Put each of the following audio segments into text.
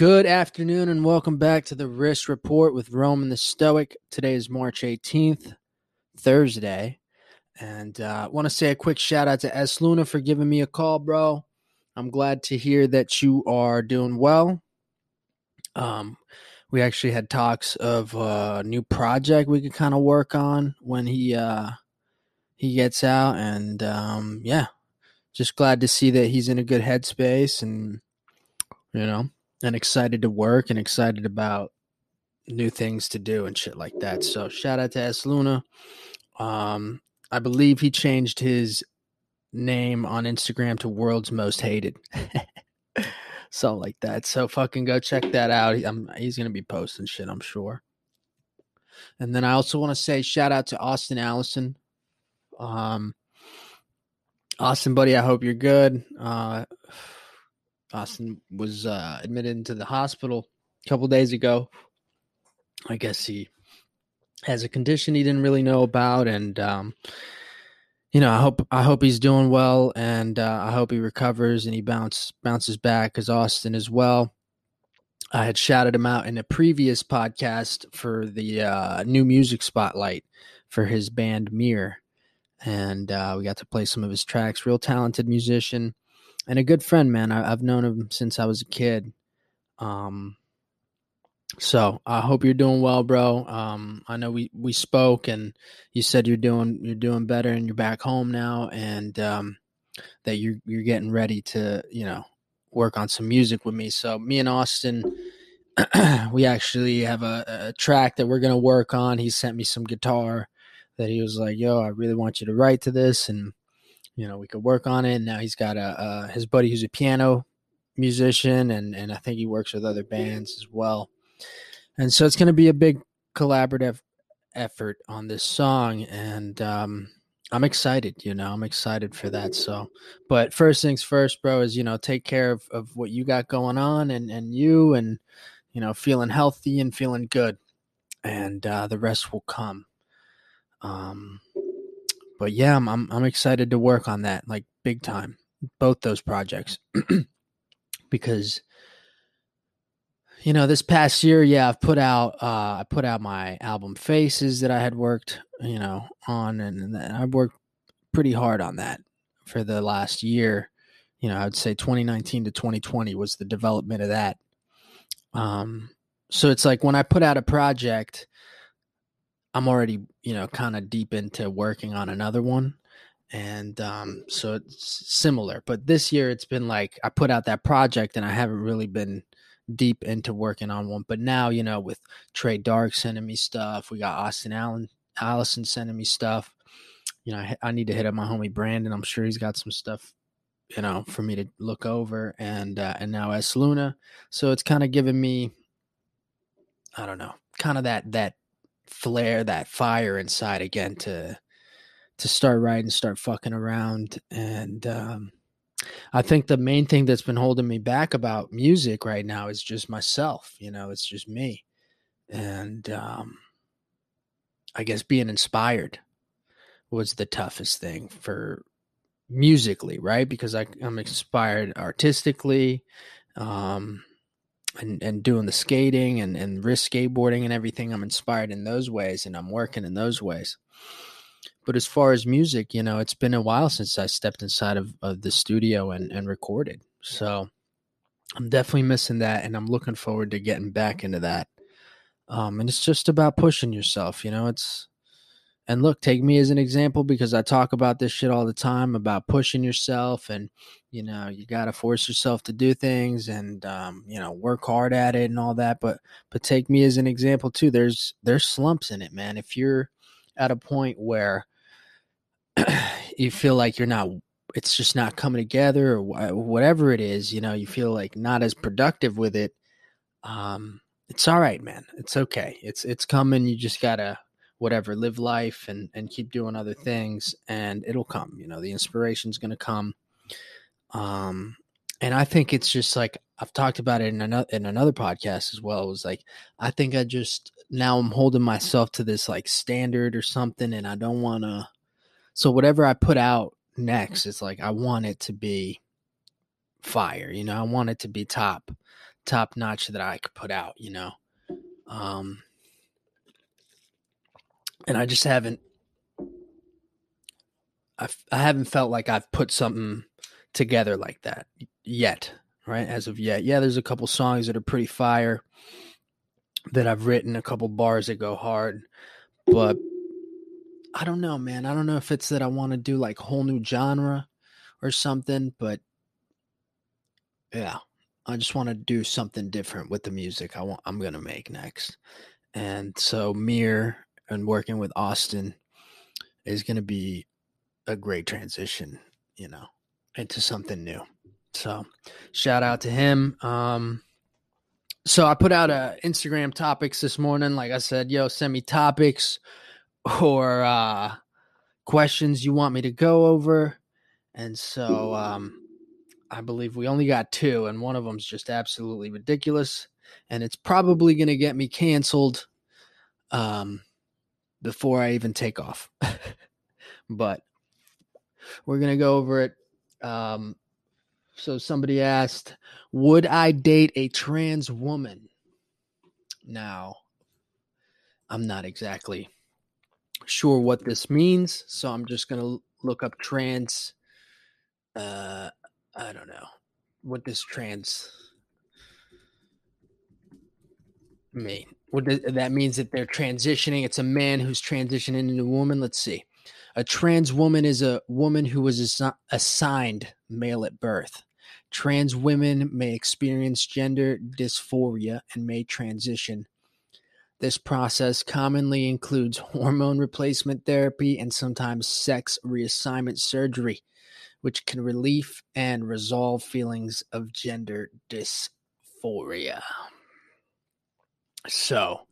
Good afternoon and welcome back to the Risk Report with Roman the Stoic. Today is March 18th, Thursday. And I uh, want to say a quick shout out to S Luna for giving me a call, bro. I'm glad to hear that you are doing well. Um, we actually had talks of a new project we could kind of work on when he uh, he gets out, and um, yeah, just glad to see that he's in a good headspace and you know and excited to work and excited about new things to do and shit like that. So shout out to S Luna. Um, I believe he changed his name on Instagram to World's Most Hated. Something like that. So fucking go check that out. I'm, he's gonna be posting shit, I'm sure. And then I also want to say shout out to Austin Allison. Um, Austin, buddy, I hope you're good. Uh, Austin was uh, admitted into the hospital a couple days ago. I guess he has a condition he didn't really know about, and um, you know, I hope I hope he's doing well, and uh, I hope he recovers and he bounce bounces back because Austin as well. I had shouted him out in a previous podcast for the uh, new music spotlight for his band Mirror, and uh, we got to play some of his tracks. Real talented musician and a good friend, man. I, have known him since I was a kid. Um, so I hope you're doing well, bro. Um, I know we we spoke, and you said you're doing you're doing better, and you're back home now, and um, that you're you're getting ready to you know work on some music with me. So me and Austin, we actually have a, a track that we're gonna work on. He sent me some guitar that he was like, "Yo, I really want you to write to this," and you know we could work on it. And now he's got a, a his buddy who's a piano musician, and and I think he works with other bands as well. And so it's going to be a big collaborative effort on this song, and um, I'm excited. You know, I'm excited for that. So, but first things first, bro, is you know take care of of what you got going on, and and you, and you know feeling healthy and feeling good, and uh, the rest will come. Um, but yeah, I'm, I'm, I'm excited to work on that like big time, both those projects, because you know this past year, yeah, I've put out uh, I put out my album Faces that I had worked you know on, and, and I worked pretty hard on that for the last year. You know, I'd say 2019 to 2020 was the development of that. Um, so it's like when I put out a project I'm already, you know, kind of deep into working on another one. And um, so it's similar. But this year it's been like I put out that project and I haven't really been deep into working on one. But now, you know, with Trey Dark sending me stuff, we got Austin Allen, Allison sending me stuff. You know, I, I need to hit up my homie Brandon. I'm sure he's got some stuff, you know, for me to look over. And uh, and now S Luna, so it's kind of giving me, I don't know, kind of that that flare that fire inside again to to start writing, start fucking around. And um, I think the main thing that's been holding me back about music right now is just myself. You know, it's just me. And um, I guess being inspired was the toughest thing for musically, right? Because I, I'm inspired artistically. Um, and and doing the skating and and wrist skateboarding and everything i'm inspired in those ways and i'm working in those ways. But as far as music you know it's been a while since i stepped inside of, of the studio and and recorded. So i'm definitely missing that and i'm looking forward to getting back into that. Um and it's just about pushing yourself you know it's and look, take me as an example because I talk about this shit all the time about pushing yourself and you know you got to force yourself to do things and um, you know work hard at it and all that. But but take me as an example too. There's there's slumps in it, man. If you're at a point where you feel like you're not it's just not coming together or whatever it is you know you feel like not as productive with it um it's all right man it's okay it's it's coming you just gotta whatever live life and and keep doing other things and it'll come you know the inspiration's going to come um and i think it's just like i've talked about it in another in another podcast as well it was like i think i just now i'm holding myself to this like standard or something and i don't want to so whatever i put out next it's like i want it to be fire you know i want it to be top top notch that I could put out, you know. Um, and I just haven't I've, I haven't felt like I've put something together like that yet, right? As of yet. Yeah, there's a couple songs that are pretty fire that I've written, a couple bars that go hard, but I don't know, man. I don't know if it's that I want to do like whole new genre or something, but yeah, I just want to do something different with the music I want I'm going to make next. And so Mir and working with Austin is going to be a great transition, you know, into something new. So shout out to him. Um, so I put out a Instagram topics this morning. Like I said, yo, send me topics or uh, questions you want me to go over. And so um, I believe we only got two, and one of them's just absolutely ridiculous. And it's probably going to get me canceled um, before I even take off. but we're going to go over it. Um, so somebody asked, Would I date a trans woman? Now, I'm not exactly sure what this means, so I'm just going to look up trans. Uh, I don't know what this trans mean. What does, that means that they're transitioning. It's a man who's transitioning into a woman. Let's see. A trans woman is a woman who was assi- assigned male at birth. Trans women may experience gender dysphoria and may transition. This process commonly includes hormone replacement therapy and sometimes sex reassignment surgery, which can relieve and resolve feelings of gender dysphoria. So,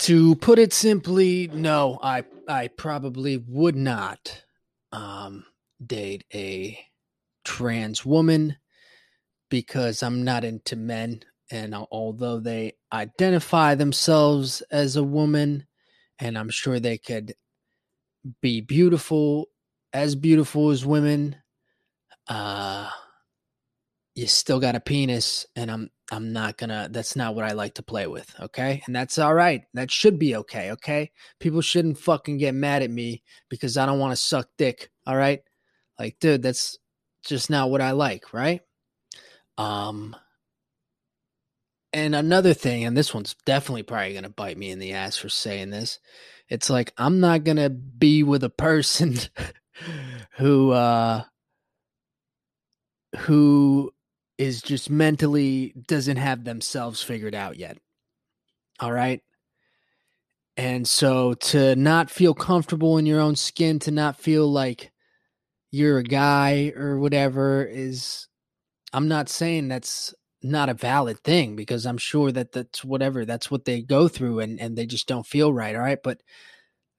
to put it simply, no, I I probably would not um, date a trans woman because I'm not into men. And although they identify themselves as a woman, and I'm sure they could be beautiful, as beautiful as women, uh, you still got a penis, and I'm I'm not gonna. That's not what I like to play with. Okay, and that's all right. That should be okay. Okay, people shouldn't fucking get mad at me because I don't want to suck dick. All right, like, dude, that's just not what I like. Right. Um. And another thing, and this one's definitely probably gonna bite me in the ass for saying this. It's like I'm not gonna be with a person who uh who is just mentally doesn't have themselves figured out yet. All right. And so to not feel comfortable in your own skin, to not feel like you're a guy or whatever is, I'm not saying that's not a valid thing because I'm sure that that's whatever, that's what they go through and, and they just don't feel right. All right. But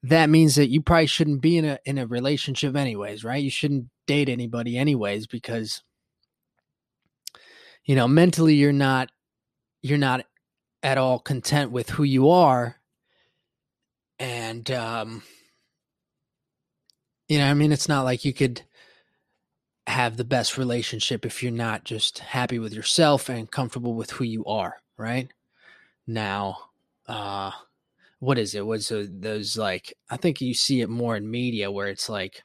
that means that you probably shouldn't be in a, in a relationship anyways, right? You shouldn't date anybody anyways because you know mentally you're not you're not at all content with who you are. And um you know i mean it's not like you could have the best relationship if you're not just happy with yourself and comfortable with who you are right? Now uh what is it? Was those like i think you see it more in media where it's like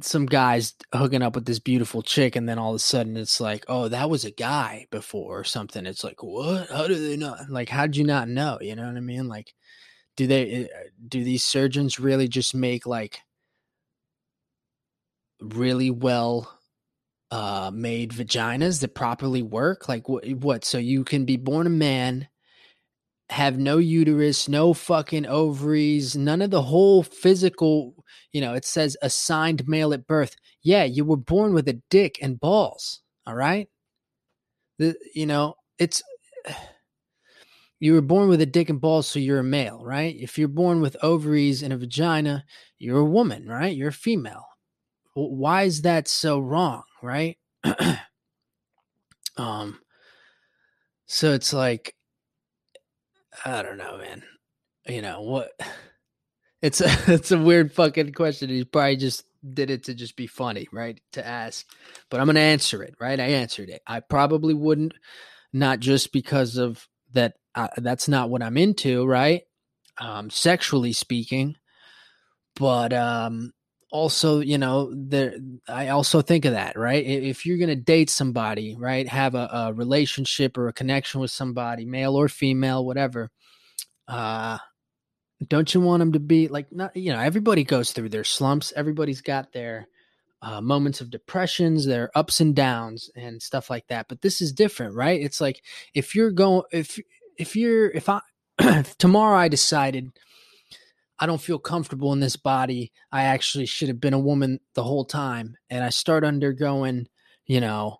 some guys hooking up with this beautiful chick and then all of a sudden it's like oh that was a guy before or something. It's like what? How do they not like how did you not know? You know what i mean? Like do they eh, do these surgeons really just make like really well uh made vaginas that properly work? Like what what? So you can be born a man have no uterus, no fucking ovaries, none of the whole physical, you know, it says assigned male at birth. Yeah, you were born with a dick and balls. All right. The, you know, it's, you were born with a dick and balls, so you're a male, right? If you're born with ovaries and a vagina, you're a woman, right? You're a female. Why is that so wrong, right? um, so it's like, I don't know, man. You know what? It's a it's a weird fucking question. He's probably just did it to just be funny, right? To ask, but I'm to answer it, right? I answered it. I probably wouldn't, not just because of that. Uh, that's not what I'm into, right? Um, sexually speaking, but um, also, you know, there. I also think of that, right? If you're to date somebody, right, have a, a relationship or a connection with somebody, male or female, whatever. Uh, don't you want them to be like not you know everybody goes through their slumps everybody's got their uh, moments of depressions their ups and downs and stuff like that but this is different right it's like if you're going if if you're if i if tomorrow i decided i don't feel comfortable in this body i actually should have been a woman the whole time and i start undergoing you know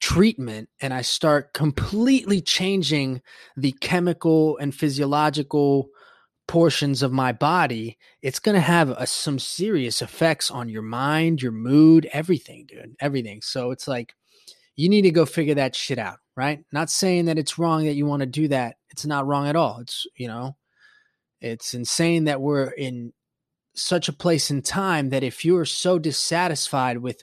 treatment and i start completely changing the chemical and physiological portions of my body, it's going to have a, some serious effects on your mind, your mood, everything, dude, everything. So it's like you need to go figure that shit out, right? Not saying that it's wrong that you want to do that. It's not wrong at all. It's, you know, it's insane that we're in such a place in time that if you're so dissatisfied with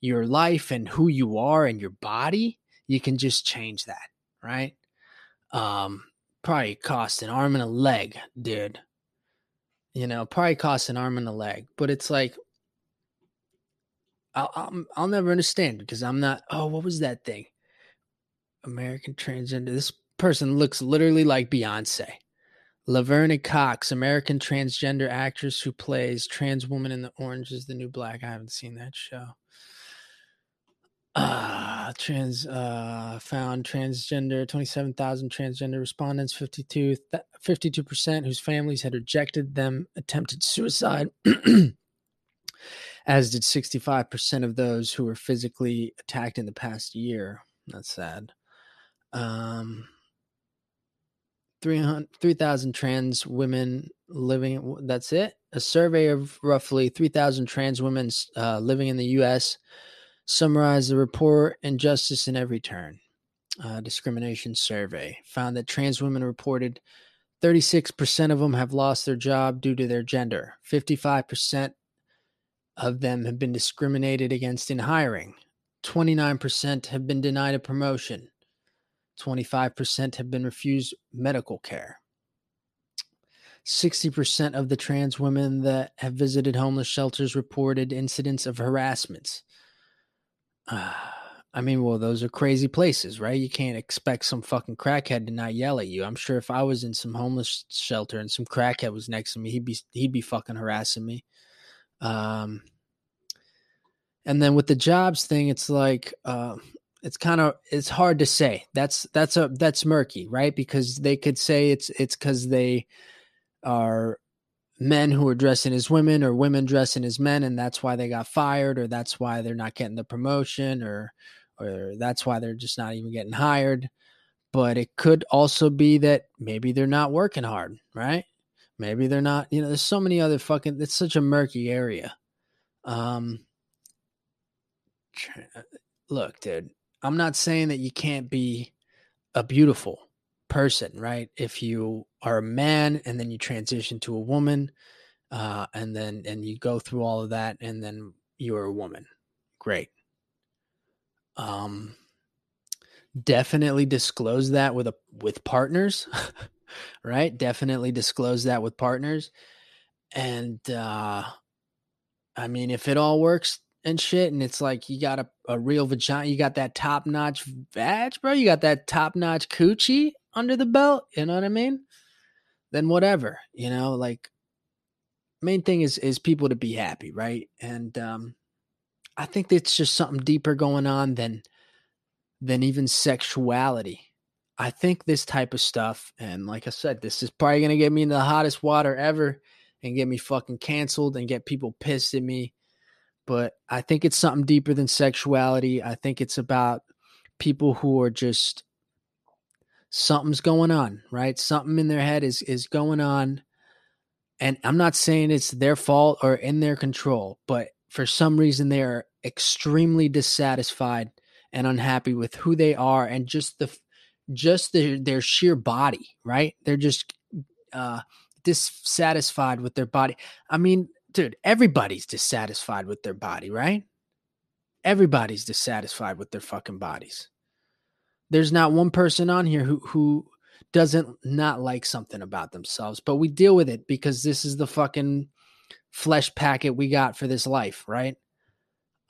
your life and who you are and your body, you can just change that, right? Um, probably cost an arm and a leg, dude. You know, probably cost an arm and a leg. But it's like, I'll, I'll, I'll never understand because I'm not. Oh, what was that thing? American transgender. This person looks literally like Beyonce. Laverne Cox, American transgender actress who plays trans woman in the Orange is the New Black. I haven't seen that show. Uh, trans uh, found transgender 27,000 transgender respondents 52 52% whose families had rejected them attempted suicide as did 65% of those who were physically attacked in the past year. That's sad. Um 3,000 trans women living that's it a survey of roughly 3,000 trans women uh, living in the US summarized the report Injustice in Every Turn uh, discrimination survey found that trans women reported 36% of them have lost their job due to their gender. 55% of them have been discriminated against in hiring. 29% have been denied a promotion. 25% have been refused medical care. 60% of the trans women that have visited homeless shelters reported incidents of harassments. I mean, well, those are crazy places, right? You can't expect some fucking crackhead to not yell at you. I'm sure if I was in some homeless shelter and some crackhead was next to me, he'd be he'd be fucking harassing me. Um, and then with the jobs thing, it's like uh, it's kind of it's hard to say. That's that's a that's murky, right? Because they could say it's it's because they are men who are dressing as women or women dressing as men and that's why they got fired or that's why they're not getting the promotion or or that's why they're just not even getting hired but it could also be that maybe they're not working hard right maybe they're not you know there's so many other fucking it's such a murky area um look dude i'm not saying that you can't be a beautiful person, right? If you are a man and then you transition to a woman, uh, and then and you go through all of that, and then you're a woman, great. Um, definitely disclose that with a with partners, right? Definitely disclose that with partners, and uh, I mean, if it all works, and shit, and it's like you got a, a real vagina, you got that top notch vag, bro. You got that top notch coochie under the belt, you know what I mean? Then whatever, you know, like main thing is is people to be happy, right? And um I think it's just something deeper going on than than even sexuality. I think this type of stuff, and like I said, this is probably gonna get me in the hottest water ever and get me fucking canceled and get people pissed at me. But I think it's something deeper than sexuality. I think it's about people who are just something's going on, right? Something in their head is is going on. And I'm not saying it's their fault or in their control, but for some reason they are extremely dissatisfied and unhappy with who they are and just the just their their sheer body, right? They're just uh dissatisfied with their body. I mean, dude, everybody's dissatisfied with their body, right? Everybody's dissatisfied with their fucking bodies. There's not one person on here who who doesn't not like something about themselves, but we deal with it because this is the fucking flesh packet we got for this life, right?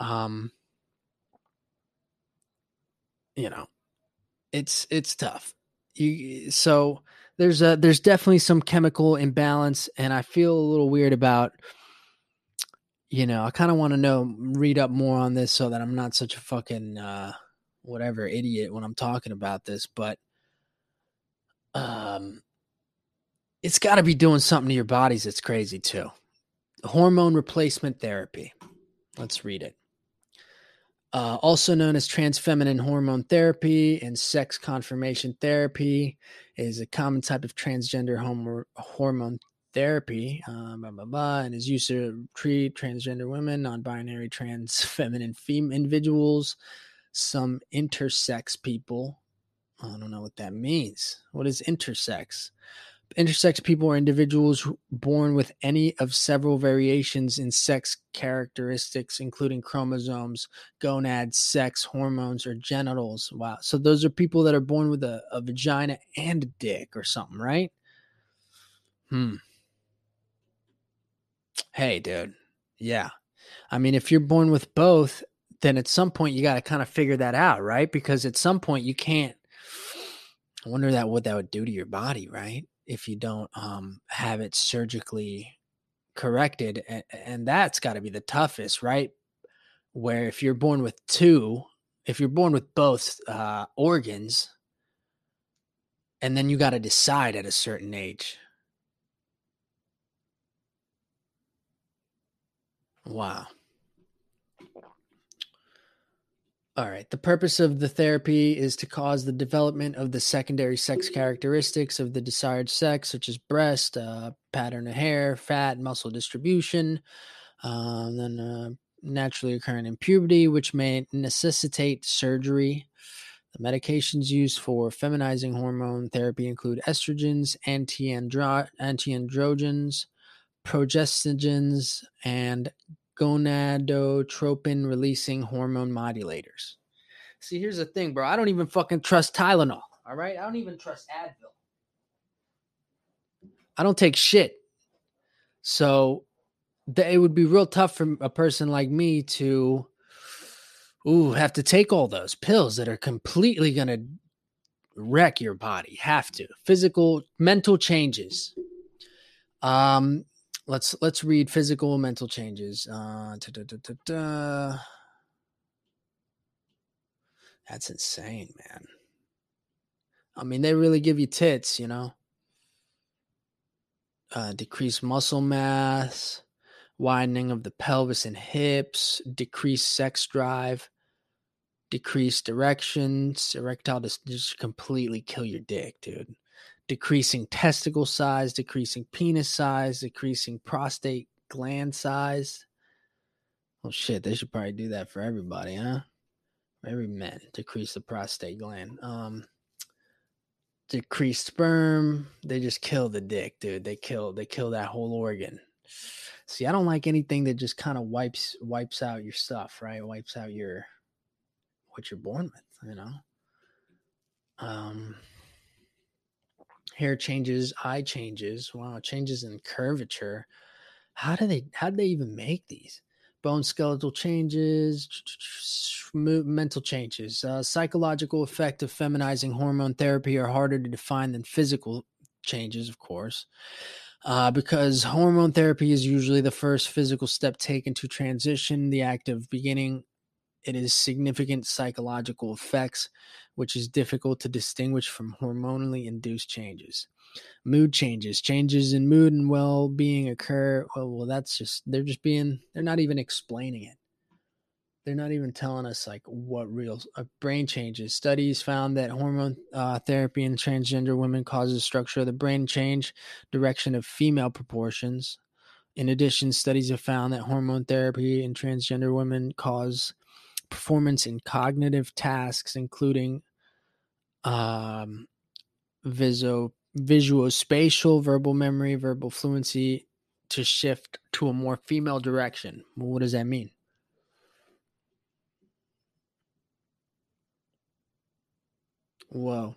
Um you know, it's it's tough. You so there's a there's definitely some chemical imbalance and I feel a little weird about you know, I kind of want to know read up more on this so that I'm not such a fucking uh whatever idiot when I'm talking about this, but um it's got to be doing something to your bodies that's crazy too. Hormone replacement therapy. Let's read it. Uh, also known as transfeminine hormone therapy and sex confirmation therapy, is a common type of transgender hormone therapy, uh, blah, blah, blah, and is used to treat transgender women, non binary, trans feminine fem- individuals, some intersex people. I don't know what that means. What is intersex? Intersex people are individuals born with any of several variations in sex characteristics, including chromosomes, gonads, sex, hormones, or genitals. Wow. So those are people that are born with a, a vagina and a dick or something, right? Hmm. Hey, dude. Yeah. I mean, if you're born with both, then at some point you got to kind of figure that out, right? Because at some point you can't. I wonder that what that would do to your body, right? if you don't um, have it surgically corrected. And, and that's got to be the toughest, right? Where if you're born with two, if you're born with both uh, organs, and then you got to decide at a certain age. Wow. All right. The purpose of the therapy is to cause the development of the secondary sex characteristics of the desired sex, such as breast, uh, pattern of hair, fat, muscle distribution, uh, then uh, naturally occurring in puberty, which may necessitate surgery. The medications used for feminizing hormone therapy include estrogens, anti-andro- anti-androgens, progestogens, and gonadotropin releasing hormone modulators. See, here's the thing, bro. I don't even fucking trust Tylenol. All right. I don't even trust Advil. I don't take shit. So th- it would be real tough for a person like me to ooh, have to take all those pills that are completely going to wreck your body. Have to. Physical, mental changes. Um, let's let's read physical mental changes. Uh, That's insane, man. I mean, they really give you tits, you know. Uh, decreased muscle mass, widening of the pelvis and hips, decreased sex drive, decreased erections, erectile just, just completely kill your dick, dude decreasing testicle size, decreasing penis size, decreasing prostate gland size. Oh shit, they should probably do that for everybody, huh? every man, decrease the prostate gland. Um decrease sperm, they just kill the dick, dude. They kill they kill that whole organ. See, I don't like anything that just kind of wipes wipes out your stuff, right? Wipes out your what you're born with, you know. Um hair changes, eye changes, wow, changes in curvature. How do they how do they even make these? Bone skeletal changes, mental changes. Uh, psychological effect of feminizing hormone therapy are harder to define than physical changes, of course. Uh, because hormone therapy is usually the first physical step taken to transition the act of beginning it is significant psychological effects, which is difficult to distinguish from hormonally induced changes. Mood changes, changes in mood and well being occur. Well, well, that's just, they're just being, they're not even explaining it. They're not even telling us like what real uh, brain changes. Studies found that hormone uh, therapy in transgender women causes structure of the brain change, direction of female proportions. In addition, studies have found that hormone therapy in transgender women cause performance in cognitive tasks, including um, viso, visual spatial, verbal memory, verbal fluency, to shift to a more female direction. Well, what does that mean? Whoa.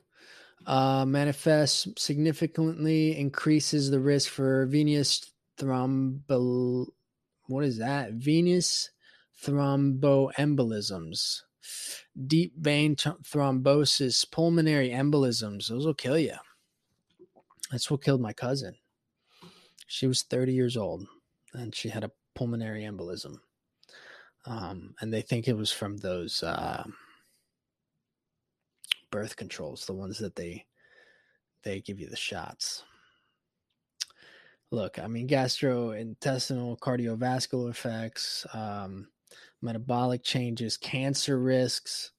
Uh, manifest significantly increases the risk for venous thrombo. What is that? Venous thromboembolisms, deep vein t- thrombosis, pulmonary embolisms. Those will kill you. That's what killed my cousin. She was 30 years old and she had a pulmonary embolism. Um, and they think it was from those uh, birth controls, the ones that they they give you the shots. Look, I mean, gastrointestinal cardiovascular effects, um, metabolic changes, cancer risks.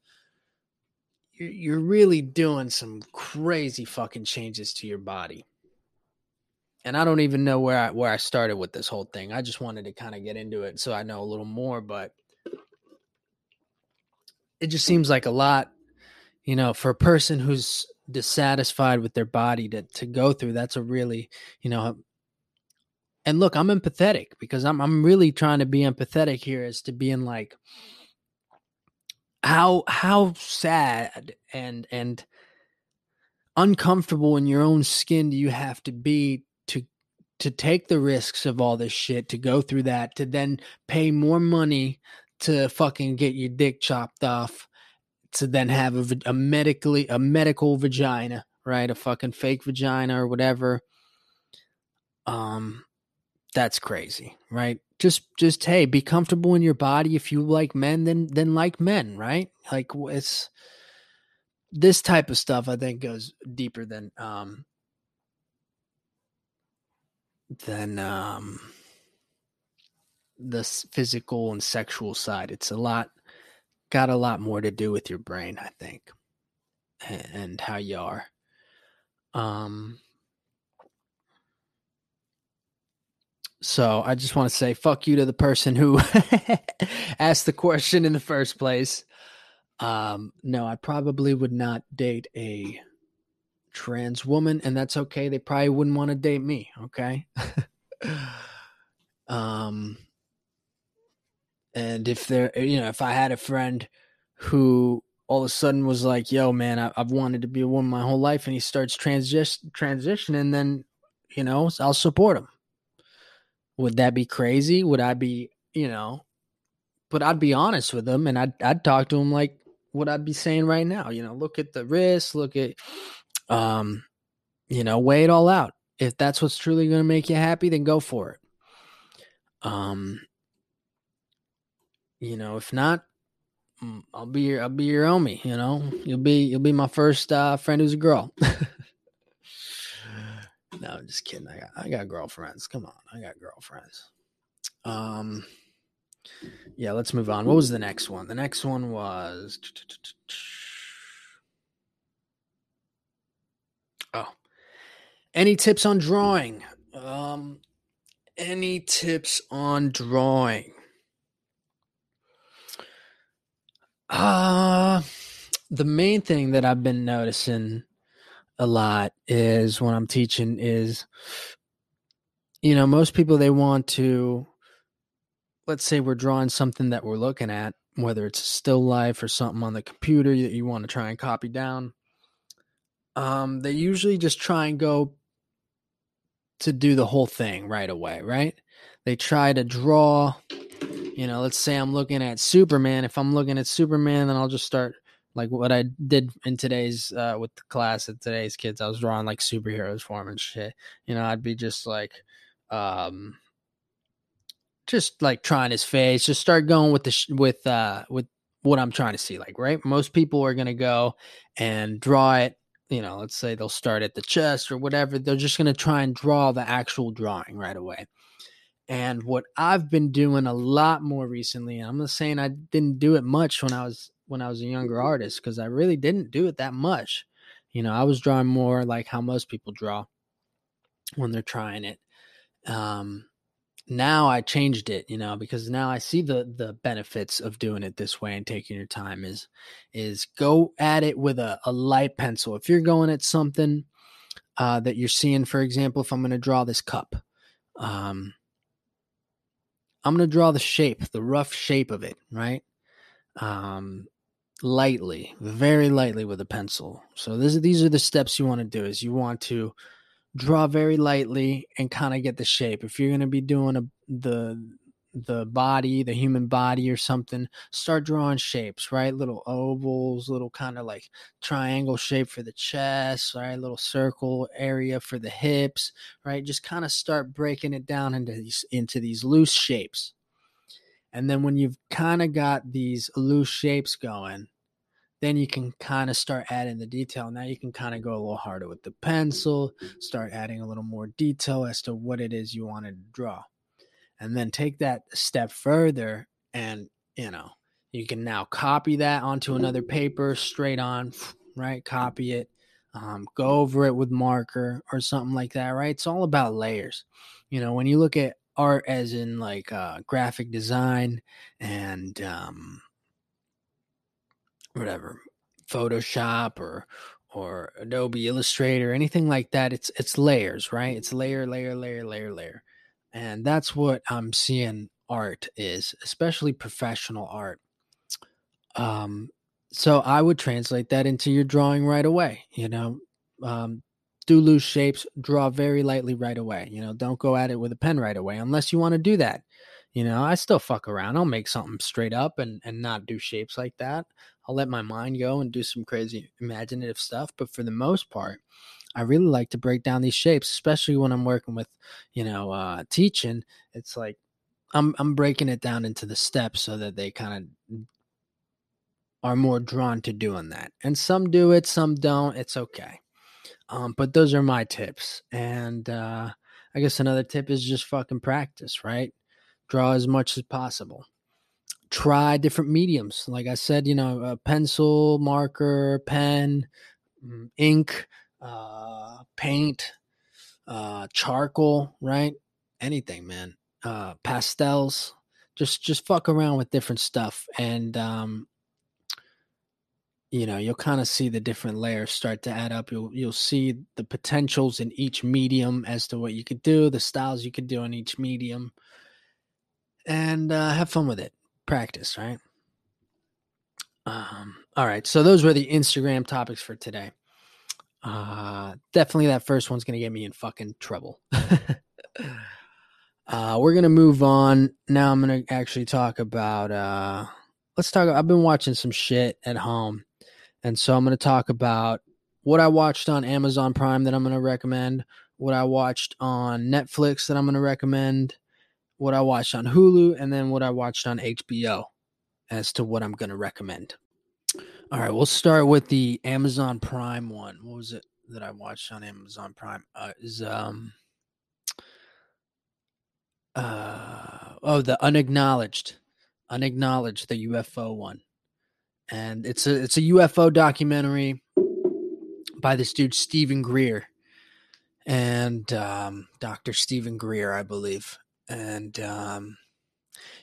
You're, you're really doing some crazy fucking changes to your body. And I don't even know where I where I started with this whole thing. I just wanted to kind of get into it so I know a little more, but it just seems like a lot, you know, for a person who's dissatisfied with their body to to go through. That's a really, you know, and look, I'm empathetic because I'm I'm really trying to be empathetic here as to being like how how sad and and uncomfortable in your own skin do you have to be to to take the risks of all this shit to go through that to then pay more money to fucking get your dick chopped off to then have a, a medically a medical vagina right? A fucking fake vagina or whatever. Um that's crazy, right? Just just hey, be comfortable in your body. If you like men, then then like men, right? Like it's this type of stuff. I think goes deeper than um than um the physical and sexual side. It's a lot got a lot more to do with your brain, I think, and, and how you are. Um So I just want to say fuck you to the person who asked the question in the first place. Um, no, I probably would not date a trans woman, and that's okay. They probably wouldn't want to date me. Okay. um, and if there, you know, if I had a friend who all of a sudden was like, "Yo, man, I, have wanted to be a woman my whole life," and he starts transition transitioning, then you know, I'll support him. Would that be crazy? Would I be, you know, but I'd be honest with them and I'd, I'd talk to them like what I'd be saying right now. You know, look at the risk, look at, um, you know, weigh it all out. If that's what's truly going to make you happy, then go for it. Um, you know, if not, mm, I'll be your I'll be your homie. You know, you'll be you'll be my first uh, friend who's a girl. No, I'm just kidding. I got I got girlfriends. Come on, I got girlfriends. Um, yeah, let's move on. What was the next one? The next one was oh, any tips on drawing? Um, any tips on drawing? Uh the main thing that I've been noticing a lot is when I'm teaching is you know, most people they want to let's say we're drawing something that we're looking at, whether it's still life or something on the computer that you want to try and copy down. Um, they usually just try and go to do the whole thing right away, right? They try to draw, you know, let's say I'm looking at Superman. If I'm looking at Superman, then I'll just start like what I did in today's uh with the class of today's kids, I was drawing like superheroes for them and shit. You know, I'd be just like um just like trying his face, just start going with the sh- with uh with what I'm trying to see like, right? Most people are to go and draw it, you know, let's say they'll start at the chest or whatever. They're just to try and draw the actual drawing right away. And what I've been doing a lot more recently, and I'm not saying I didn't do it much when I was when I was a younger artist because I really didn't do it that much. You know, I was drawing more like how most people draw when they're trying it. Um, now I changed it, you know, because now I see the the benefits of doing it this way and taking your time is is go at it with a, a light pencil. If you're going at something uh, that you're seeing, for example, if I'm going to draw this cup, um, I'm going to draw the shape, the rough shape of it, right? Um, lightly, very lightly with a pencil. So this, these are the steps you want to do is you want to draw very lightly and kind of get the shape. If you're going to be doing a, the the body, the human body or something, start drawing shapes, right? Little ovals, little kind of like triangle shape for the chest, right? Little circle area for the hips, right? Just kind of start breaking it down into these into these loose shapes. And then when you've kind of got these loose shapes going, then you can kind of start adding the detail. Now you can kind of go a little harder with the pencil, start adding a little more detail as to what it is you want to draw. And then take that step further and you know you can now copy that onto another paper straight on right? Copy it um, go over it with marker or something like that right? It's all about layers. You know when you look at art as in like uh, graphic design and um, whatever photoshop or or adobe illustrator anything like that it's it's layers right it's layer layer layer layer layer and that's what I'm seeing art is, especially professional art. Um, so I would translate that into your drawing right away. You know, um, do loose shapes, draw very lightly right away. You know, don't go at it with a pen right away unless you want to do that. You know, I still fuck around. I'll make something straight up and and not do shapes like that. I'll let my mind go and do some crazy imaginative stuff. But for the most part, I really like to break down these shapes, especially when I'm working with, you know, uh, teaching. It's like I'm I'm breaking it down into the steps so that they kind of are more drawn to doing that. And some do it, some don't. It's okay. Um, but those are my tips. And uh, I guess another tip is just fucking practice, right? Draw as much as possible. Try different mediums. Like I said, you know, a pencil, marker, pen, mm, ink, uh, paint, uh, charcoal, right? Anything, man. Uh, pastels. Just just fuck around with different stuff, and um, you know you'll kind of see the different layers start to add up. You'll you'll see the potentials in each medium as to what you could do, the styles you could do in each medium, and uh, have fun with it. Practice, right? Um, all right, so those were the Instagram topics for today. Uh, definitely that first one's going to get me in fucking trouble. uh, we're going to move on. Now I'm going to actually talk about, uh, let's talk. I've been watching some shit at home. And so I'm going to talk about what I watched on Amazon Prime that I'm going to recommend, what I watched on Netflix that I'm going to recommend, what I watched on Hulu, and then what I watched on HBO as to what I'm going to recommend. All right, we'll start with the Amazon Prime one. What was it that I watched on Amazon Prime? Uh, is um uh oh the unacknowledged, unacknowledged the UFO one, and it's a it's a UFO documentary by this dude Stephen Greer, and um, Doctor Stephen Greer, I believe, and um,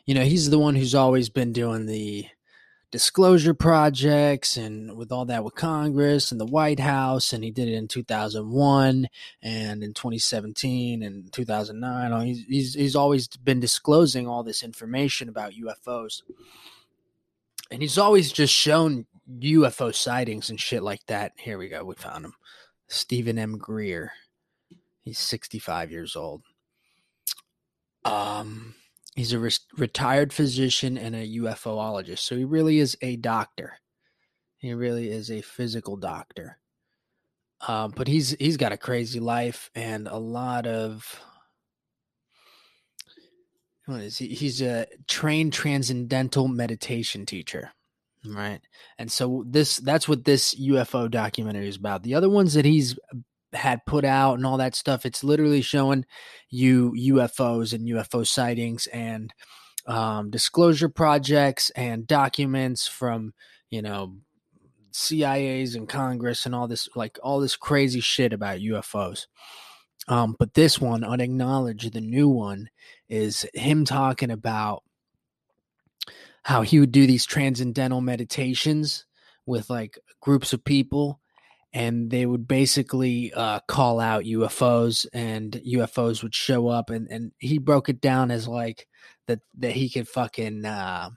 you know he's the one who's always been doing the disclosure projects and with all that with Congress and the White House, and he did it in 2001 and in 2017 and 2009. He's, he's, he's always been disclosing all this information about UFOs. And he's always just shown UFO sightings and shit like that. Here we go. We found him. Stephen M. Greer. He's 65 years old. Um, He's a re- retired physician and a UFOologist. So he really is a doctor. He really is a physical doctor. Uh, but he's he's got a crazy life and a lot of what is he? He's a trained transcendental meditation teacher, right? And so this that's what this UFO documentary is about. The other ones that he's had put out and all that stuff. It's literally showing you UFOs and UFO sightings and um, disclosure projects and documents from, you know, CIAs and Congress and all this, like all this crazy shit about UFOs. Um, but this one, unacknowledged, the new one, is him talking about how he would do these transcendental meditations with like groups of people and they would basically uh, call out UFOs, and UFOs would show up, and and he broke it down as like that that he could fucking uh,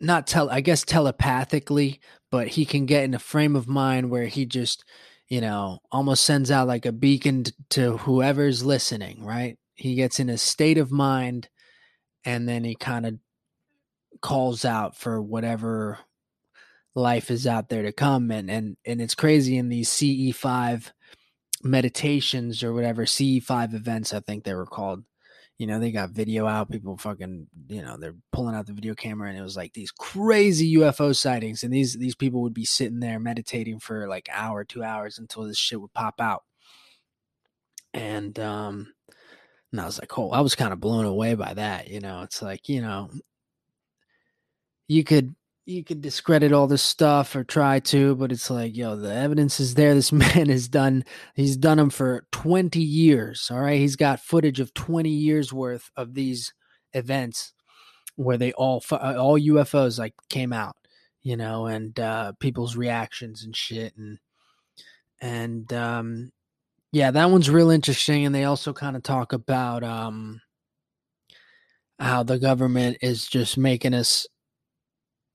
not tell I guess telepathically, but he can get in a frame of mind where he just, you know, almost sends out like a beacon to whoever's listening, right? He gets in a state of mind and then he kind of calls out for whatever life is out there to come. And and and it's crazy in these CE5 meditations or whatever CE5 events I think they were called. You know they got video out people fucking you know they're pulling out the video camera and it was like these crazy ufo sightings. And these these people would be sitting there meditating for like hour two hours until this shit would pop out. And um and i was like oh i was kind of blown away by that. You know it's like you know you could you could discredit all this stuff or try to, but it's like, yo, the evidence is there. This man has done, he's done them for 20 years. All right. He's got footage of 20 years worth of these events where they all, uh, all UFOs like came out, you know, and uh, people's reactions and shit. And, and, um, yeah, that one's real interesting. And they also kind of talk about, um, how the government is just making us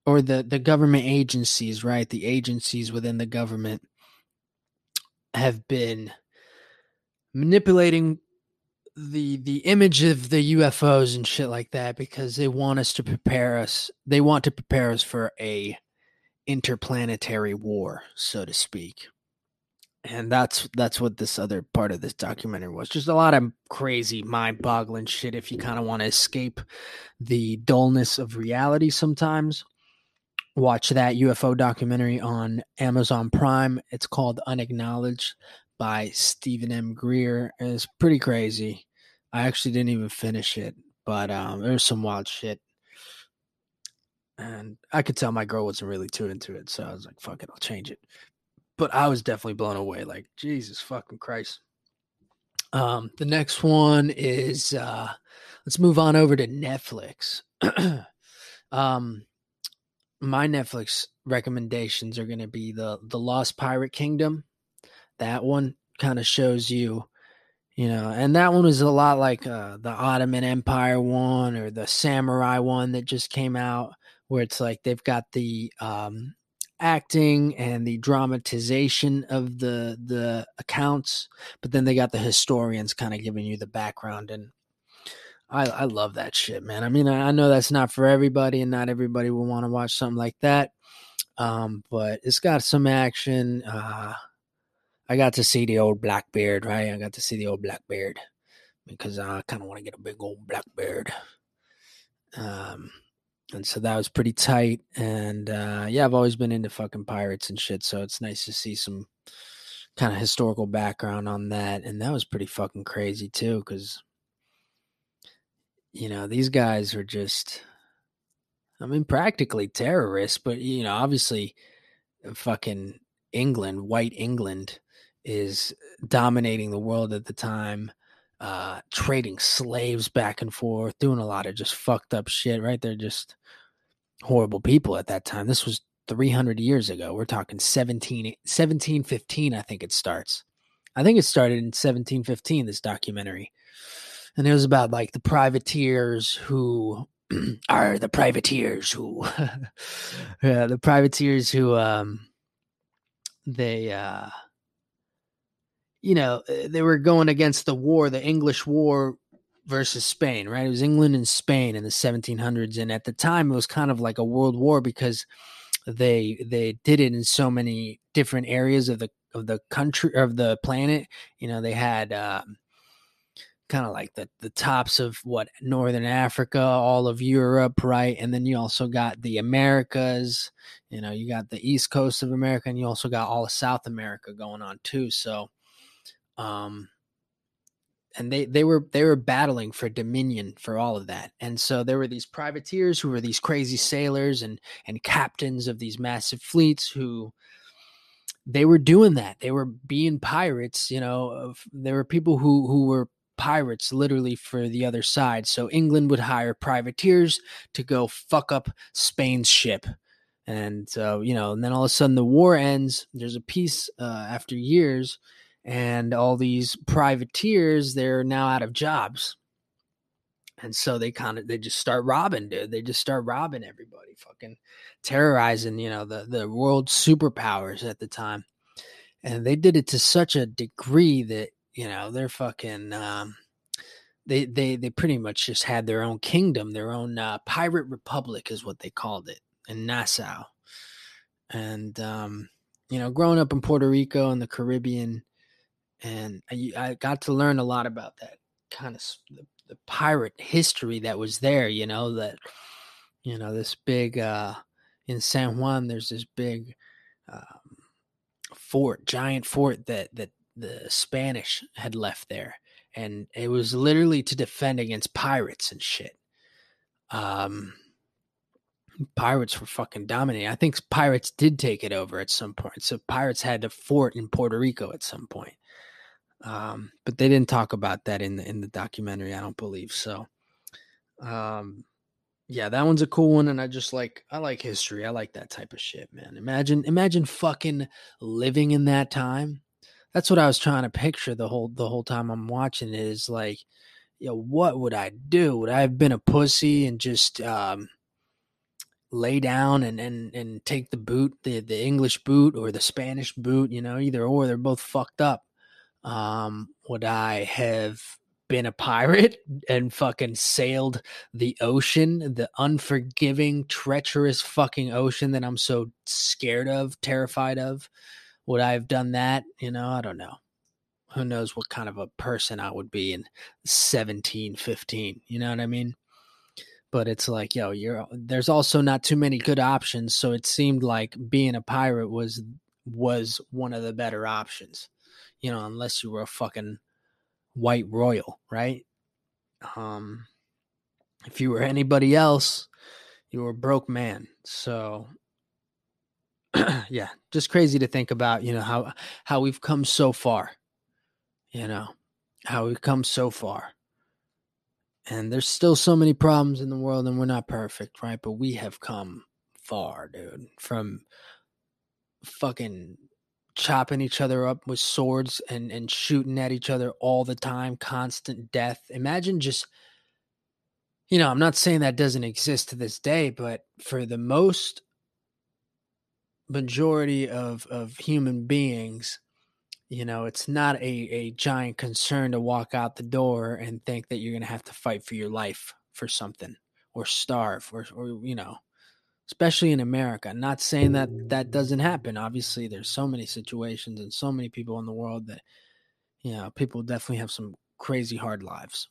or the the government agencies, right? The agencies within the government have been manipulating the the image of the UFOs and shit like that because they want us to prepare us. They want to prepare us for a interplanetary war, so to speak. And that's that's what this other part of this documentary was. Just a lot of crazy, mind-boggling shit if you kind of want to escape the dullness of reality sometimes watch that UFO documentary on Amazon Prime. It's called Unacknowledged by Steven M. Greer. It's pretty crazy. I actually didn't even finish it, but um, there's some wild shit. And I could tell my girl wasn't really too into it, so I was like, fuck it, I'll change it. But I was definitely blown away. Like, Jesus fucking Christ. Um, the next one is uh let's move on over to Netflix. um my Netflix recommendations are going to be the the Lost Pirate Kingdom. That one kind of shows you, you know, and that one was a lot like uh, the Ottoman Empire one or the Samurai one that just came out, where it's like they've got the um, acting and the dramatization of the the accounts, but then they got the historians kind of giving you the background and I, I love that shit, man. I mean, I, I know that's not for everybody, and not everybody will want to watch something like that. Um, but it's got some action. Uh, I got to see the old Blackbeard, right? I got to see the old Blackbeard because I kind of want to get a big old Blackbeard. Um, and so that was pretty tight. And uh, yeah, I've always been into fucking pirates and shit, so it's nice to see some kind of historical background on that. And that was pretty fucking crazy too, because you know, these guys are just, I mean, practically terrorists, but, you know, obviously, fucking England, white England, is dominating the world at the time, uh, trading slaves back and forth, doing a lot of just fucked up shit, right? They're just horrible people at that time. This was 300 years ago. We're talking 17, 1715, I think it starts. I think it started in 1715, this documentary and it was about like the privateers who are the privateers who yeah. The privateers who um they uh you know uh, they were going against the war the english war versus spain right? It was england and spain in the 1700s and at the time it was kind of like a world war because they they did it in so many different areas of the of the country of the planet. You know they had um kind of like the the tops of what northern africa all of europe right? And then you also got the americas you know you got the east coast of america and you also got all of south america going on too. So um and they they were they were battling for dominion for all of that. And so there were these privateers who were these crazy sailors and and captains of these massive fleets who they were doing that. They were being pirates you know there were people who who were pirates literally for the other side. So England would hire privateers to go fuck up Spain's ship. And so, uh, you know, and then all of a sudden the war ends. There's a peace uh, after years, and all these privateers, they're now out of jobs. And so they kind of they just start robbing, dude. They just start robbing everybody, fucking terrorizing, you know, the the world superpowers at the time. And they did it to such a degree that, you know, they're fucking um they they they pretty much just had their own kingdom, their own uh, pirate republic is what they called it in Nassau. And um, you know, growing up in Puerto Rico and the Caribbean, and I, I got to learn a lot about that kind of the, the, pirate history that was there. You know that you know this big uh, in San Juan. There's this big um, fort, giant fort that that the Spanish had left there and it was literally to defend against pirates and shit. Um, pirates were fucking dominating. I think pirates did take it over at some point. So pirates had a fort in Puerto Rico at some point. Um, but they didn't talk about that in the in the documentary. I don't believe so. Um, yeah, that one's a cool one, and I just like I like history. I like that type of shit, man. Imagine imagine fucking living in that time that's what I was trying to picture the whole the whole time I'm watching it is like, you know, what would I do? Would I have been a pussy and just um, lay down and, and and take the boot, the the English boot or the Spanish boot, you know, either or they're both fucked up. Um, would I have been a pirate and fucking sailed the ocean, the unforgiving, treacherous fucking ocean that I'm so scared of, terrified of? Would I have done that? You know, I don't know. Who knows what kind of a person I would be in 17, 15. You know what I mean? But it's like, yo, you're there's also not too many good options. So it seemed like being a pirate was was one of the better options. You know, unless you were a fucking white royal, right? Um if you were anybody else, you were a broke man. So yeah, just crazy to think about, you know, how how we've come so far. You know, how we've come so far. And there's still so many problems in the world and we're not perfect, right? But we have come far, dude. From fucking chopping each other up with swords and and shooting at each other all the time, constant death. Imagine just you know, I'm not saying that doesn't exist to this day, but for the most majority of of human beings you know it's not a a giant concern to walk out the door and think that you're going to have to fight for your life for something or starve or or you know especially in America. Not saying that that doesn't happen. Obviously there's so many situations and so many people in the world that you know people definitely have some crazy hard lives.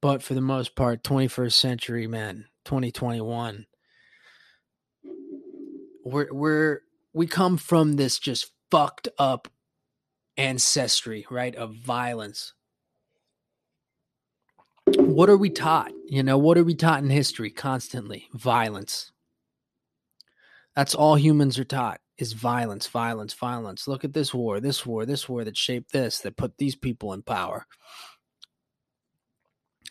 But for the most part 21st century men 2021 we're we're we come from this just fucked up ancestry, right, of violence. What are we taught? You know, what are we taught in history constantly? Violence. That's all humans are taught is violence, violence, violence. Look at this war, this war, this war that shaped this, that put these people in power.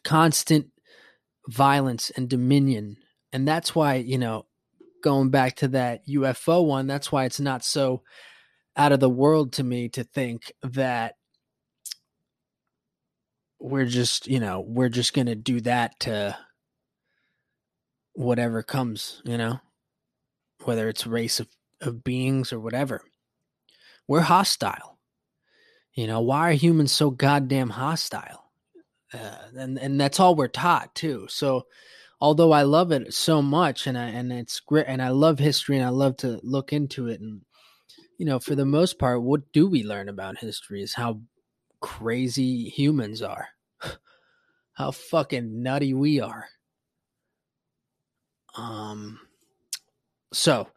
Constant violence and dominion. And that's why, you know, going back to that UFO one, that's why it's not so out of the world to me to think that we're just, you know, we're just going to do that to whatever comes, you know, whether it's race of, of beings or whatever. We're hostile. You know, why are humans so goddamn hostile? Uh, and and that's all we're taught too. So although I love it so much and I and it's great and I love history and I love to look into it and you know for the most part what do we learn about history is how crazy humans are. How fucking nutty we are. Um so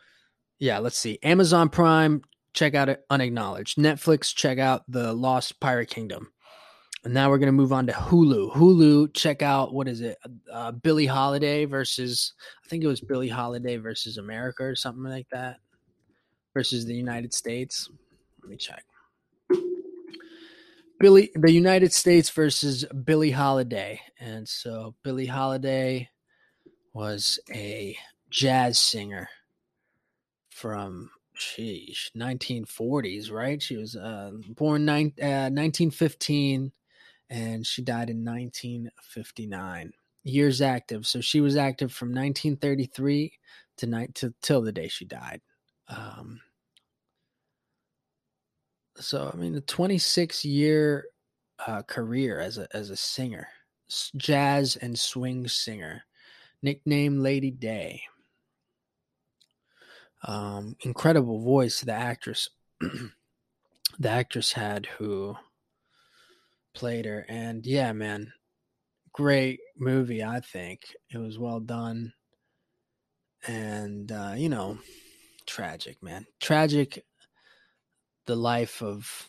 yeah let's see. Amazon Prime check out it unacknowledged. Netflix check out the Lost Pirate Kingdom and now we're going to move on to Hulu. Hulu, check out what is it? Uh, Billie Holiday versus I think it was Billie Holiday versus America or something like that versus the United States. Let me check. Billy, the United States versus Billie Holiday, and so Billie Holiday was a jazz singer from sheesh 1940s, right? She was uh, born nine, uh, 1915 and she died in 1959. years active. So she was active from 1933 to night till the day she died. Um, so I mean, a 26 year uh, career as a as a singer, jazz and swing singer, nicknamed Lady Day. Um, incredible voice the actress the actress had who played her and yeah man great movie i think. It was well done and uh, you know tragic man. Tragic the life of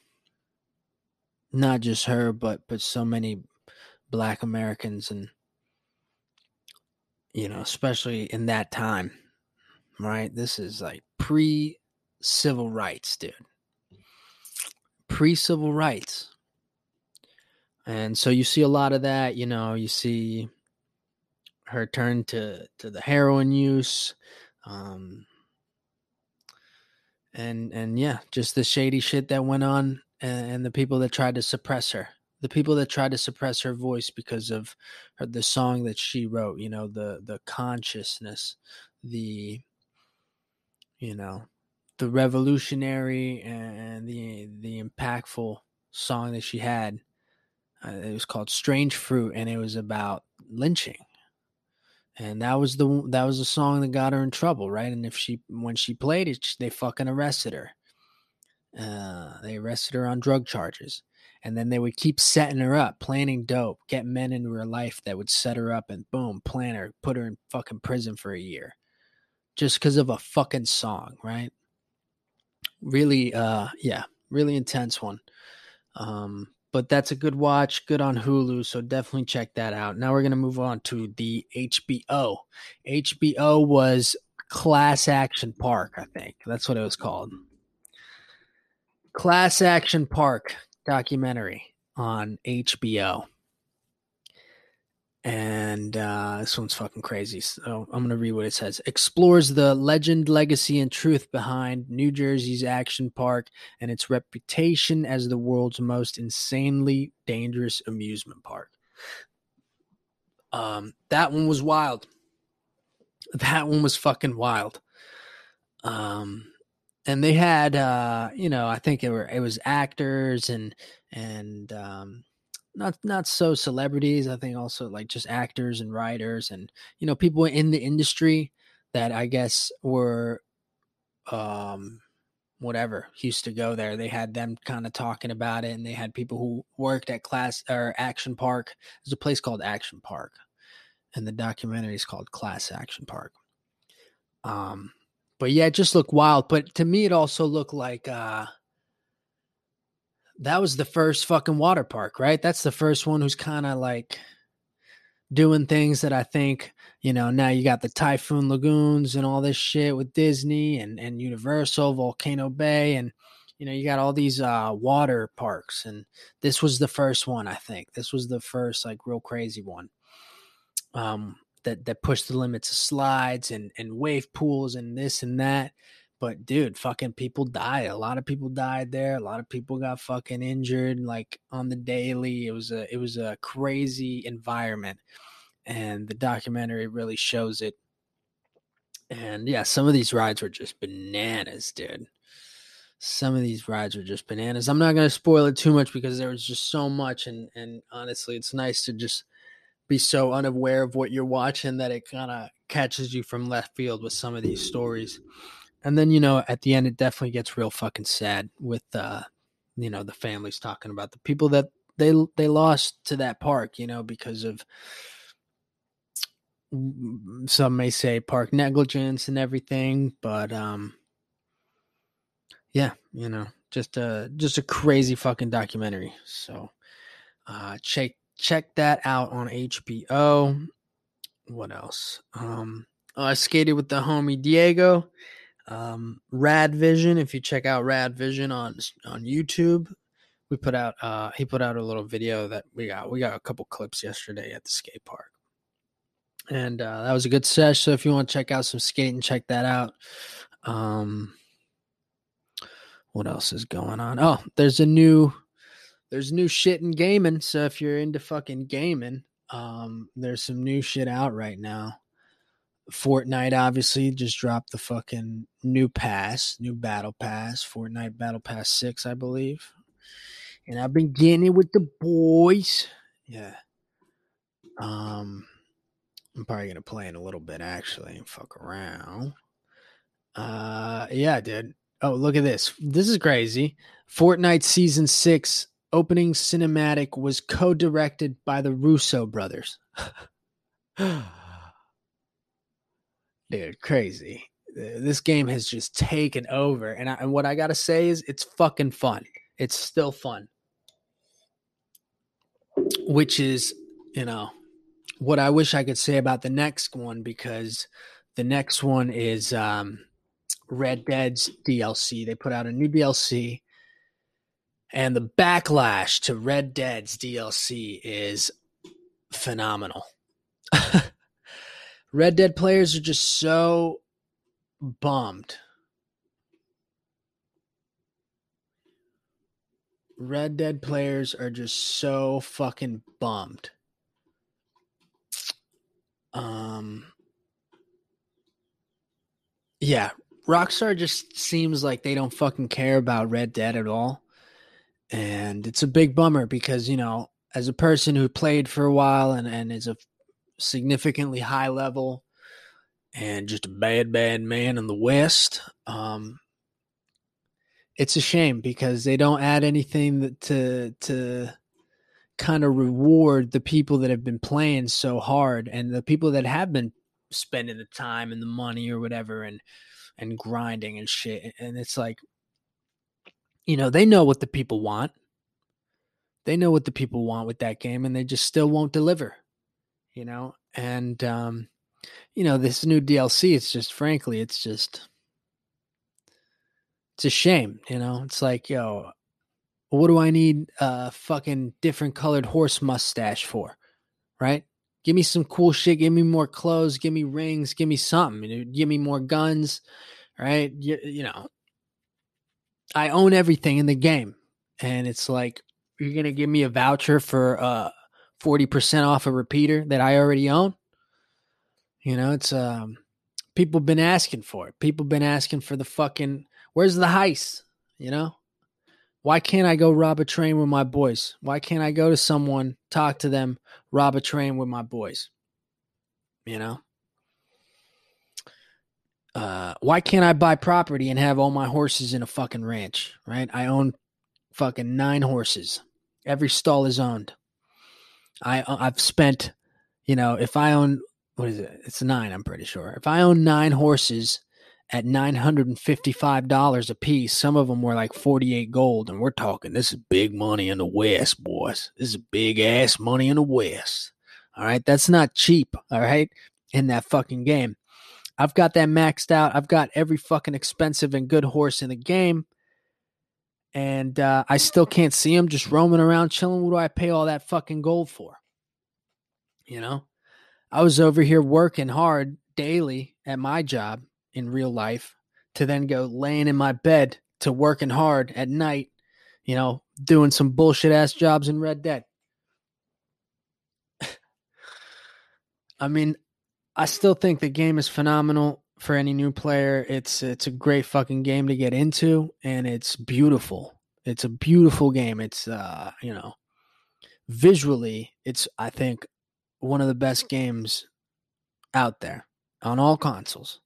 not just her but but so many black americans and you know especially in that time right? This is like pre civil rights dude. Pre civil rights and so you see a lot of that you know you see her turn to to the heroin use um and and yeah just the shady shit that went on and, and the people that tried to suppress her the people that tried to suppress her voice because of her, the song that she wrote you know the the consciousness the you know the revolutionary and the the impactful song that she had it was called Strange Fruit, and it was about lynching. And that was the that was the song that got her in trouble, right? And if she when she played it, they fucking arrested her. Uh, they arrested her on drug charges, and then they would keep setting her up, planning dope, get men into her life that would set her up, and boom, plan her, put her in fucking prison for a year, just because of a fucking song, right? Really, uh, yeah, really intense one. Um, but that's a good watch, good on Hulu, so definitely check that out. Now we're going to move on to the HBO. HBO was Class Action Park, I think. That's what it was called. Class Action Park documentary on HBO and uh, this one's fucking crazy. So I'm gonna read what it says. Explores the legend, legacy, and truth behind New Jersey's Action Park and its reputation as the world's most insanely dangerous amusement park. Um, that one was wild. That one was fucking wild. Um, and they had, uh, you know, I think it were it was actors and and um not not so celebrities i think also like just actors and writers and you know people in the industry that i guess were um whatever used to go there. They had them kind of talking about it and they had people who worked at class or action park. There's a place called action park and the documentary is called class action park. Um but yeah it just looked wild. But to me it also looked like uh that was the first fucking water park, right? That's the first one who's kind of like doing things that I think, you know, now you got the Typhoon Lagoons and all this shit with Disney and, and Universal, Volcano Bay, and you know, you got all these uh water parks and this was the first one, I think. This was the first like real crazy one. Um that that pushed the limits of slides and and wave pools and this and that. But dude, fucking people died. A lot of people died there. A lot of people got fucking injured like on the daily. It was a it was a crazy environment. And the documentary really shows it. And yeah, some of these rides were just bananas, dude. Some of these rides were just bananas. I'm not gonna spoil it too much because there was just so much and and honestly it's nice to just be so unaware of what you're watching that it kind of catches you from left field with some of these stories and then you know at the end it definitely gets real fucking sad with uh you know the families talking about the people that they they lost to that park you know because of some may say park negligence and everything but um yeah you know just a just a crazy fucking documentary. So uh check check that out on hbo what else? Um i skated with the homie diego um, Rad Vision. If you check out Rad Vision on on YouTube, we put out uh, he put out a little video that we got. We got a couple clips yesterday at the skate park, and uh, that was a good sesh. So if you want to check out some skating, check that out. Um, what else is going on? Oh, there's a new there's new shit in gaming. So if you're into fucking gaming, Um, there's some new shit out right now. Fortnite obviously just dropped the fucking new pass, new battle pass, Fortnite Battle Pass 6, I believe. And I've been getting it with the boys. Yeah. Um I'm probably gonna play in a little bit actually and fuck around. Uh yeah, dude. Oh, look at this. This is crazy. Fortnite season 6 opening cinematic was co-directed by the Russo brothers. dude, crazy. This game has just taken over, and, I, and what I gotta say is, it's fucking fun. It's still fun, which is, you know, what I wish I could say about the next one because the next one is um, Red Dead's DLC. They put out a new DLC, and the backlash to Red Dead's DLC is phenomenal. Red Dead players are just so bummed. Red Dead players are just so fucking bummed. Um Yeah, Rockstar just seems like they don't fucking care about Red Dead at all. And it's a big bummer because, you know, as a person who played for a while and, and is a significantly high level and just a bad, bad man in the West. Um, it's a shame because they don't add anything that to to kind of reward the people that have been playing so hard and the people that have been spending the time and the money or whatever and and grinding and shit. And it's like you know they know what the people want. They know what the people want with that game and they just still won't deliver you know, and um, you know this new DLC. It's just, frankly, it's just, it's a shame. You know, it's like, yo, what do I need a fucking different colored horse mustache for, right? Give me some cool shit. Give me more clothes. Give me rings. Give me something. Give me more guns, right? You, you know, I own everything in the game, and it's like you're gonna give me a voucher for uh 40% off a repeater that I already own. You know, it's um people been asking for it. People been asking for the fucking where's the heist? You know? Why can't I go rob a train with my boys? Why can't I go to someone, talk to them, rob a train with my boys? You know? Uh, why can't I buy property and have all my horses in a fucking ranch? Right? I own fucking nine horses. Every stall is owned. I uh, I've spent, you know, if I own what is it? It's nine, I'm pretty sure. If I own nine horses at nine hundred and fifty-five dollars a piece, some of them were like forty-eight gold, and we're talking this is big money in the West, boys. This is big ass money in the West. All right, that's not cheap. All right, in that fucking game. I've got that maxed out. I've got every fucking expensive and good horse in the game and uh, I still can't see him just roaming around chilling. What do I pay all that fucking gold for? You know, I was over here working hard daily at my job in real life to then go laying in my bed to working hard at night, you know, doing some bullshit ass jobs in Red Dead. I mean, I still think the game is phenomenal for any new player. It's it's a great fucking game to get into, and it's beautiful. It's a beautiful game. It's uh, you know, visually, it's I think one of the best games out there on all consoles.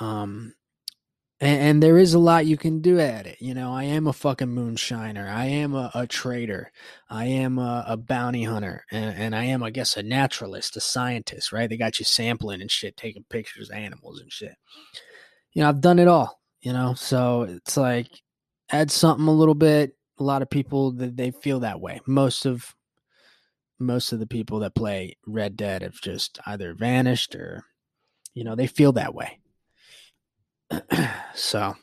Um, and, and, there is a lot you can do at it. You know, I am a fucking moonshiner. I am a, a trader. I am a, a bounty hunter, and, and, I am, I guess, a naturalist, a scientist. Right? They got you sampling and shit, taking pictures of animals and shit. You know, I've done it all. You know, so it's like add something a little bit. A lot of people that they feel that way. Most of most of the people that play Red Dead have just either vanished or, you know, they feel that way so,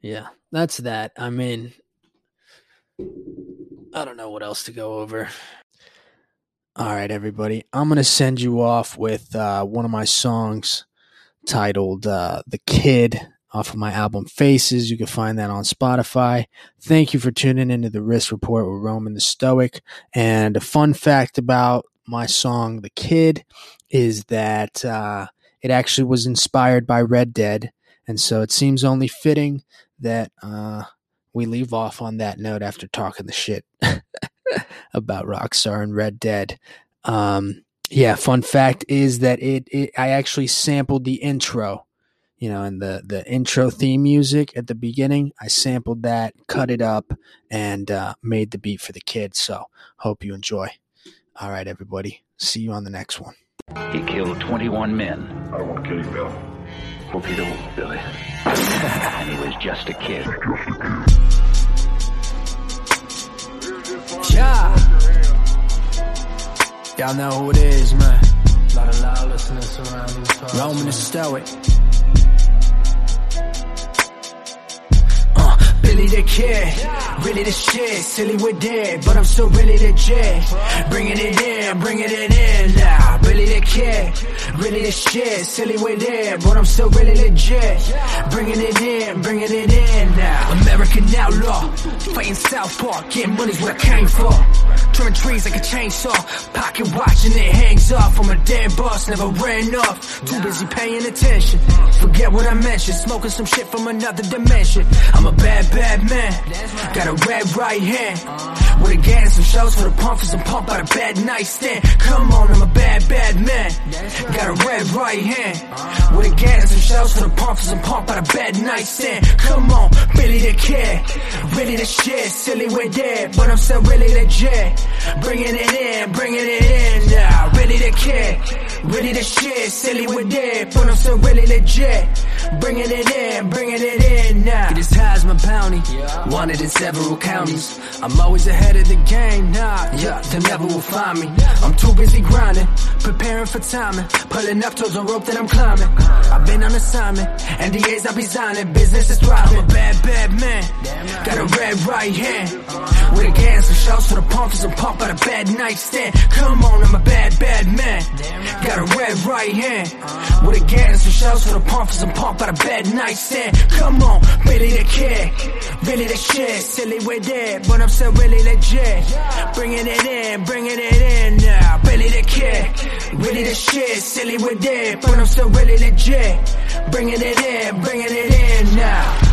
yeah, that's that. I mean, I don't know what else to go over. All right, everybody. I'm going to send you off with uh, one of my songs titled uh, The Kid off of my album Faces. You can find that on Spotify. Thank you for tuning into the Risk Report with Roman the Stoic. And a fun fact about my song The Kid is that uh, it actually was inspired by Red Dead. And so it seems only fitting that uh, we leave off on that note after talking the shit about Rockstar and Red Dead. Um, yeah, fun fact is that it, it I actually sampled the intro, you know, and the the intro theme music at the beginning. I sampled that, cut it up, and uh, made the beat for the kids. So hope you enjoy. All right, everybody. See you on the next one. He killed 21 men. I don't want to kill you, Bill. Hope you don't, Billy. and he was just a kid. Yeah. Y'all know who it is, man. lot of lawlessness around these parts. Roman the Stoic. Uh, Billy the Kid, really the shit, silly with dead, but I'm still really the legit. Bringing it in, bringing it in now. Billy the Kid, really the shit, silly with dead, but I'm still really legit. Bringing it in, bringing it in now. American outlaw, fighting South Park, getting money's what I came for. Turn trees like a chainsaw, pocket watching it hangs off. I'm a damn boss, never ran off. Too busy paying attention. Forget what I mentioned, smoking some shit from another dimension. I'm a bad, bad man. Got a red right hand. With a gas, some shows for the pumpers and pump out a bad nightstand. Come on, I'm a bad, bad man. Got a red right hand. With a gas, and some shows for the pumpers and pump out a bad nightstand. Come on, Billy the Kid. Really the shit, silly we're dead, but I'm still really legit. Bringing it in, bringing it in now. Really the kid, really the shit, silly we're dead, but I'm still really legit. Bringing it in, bringing it in now. Get as high as my bounty, wanted in several counties. I'm always ahead of the game, nah, yeah, they never will find me. I'm too busy grinding, preparing for timing, pulling up towards a rope that I'm climbing. I've been on assignment, NDAs I be signing, business is thriving. I'm a bad, bad man, got a red right hand. With a gas and shots for the pumpers and pump out a bad nightstand. Come on, I'm a bad, bad man. Got a red right hand. With a gas and shots for the pumpers and pump out a bad nightstand. Come on, Billy the Kid. Really the shit, silly we're dead, but I'm still really legit. Bringing it in, bringing it in now. Billy the Kid. Really the shit, silly we're dead, but I'm still really legit. Bringing it in, bringing it in now.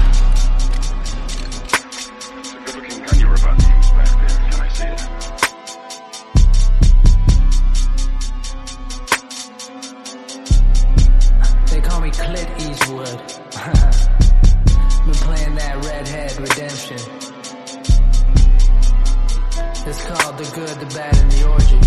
Clint Been playing that redhead redemption. It's called The Good, the Bad, and the Orgy.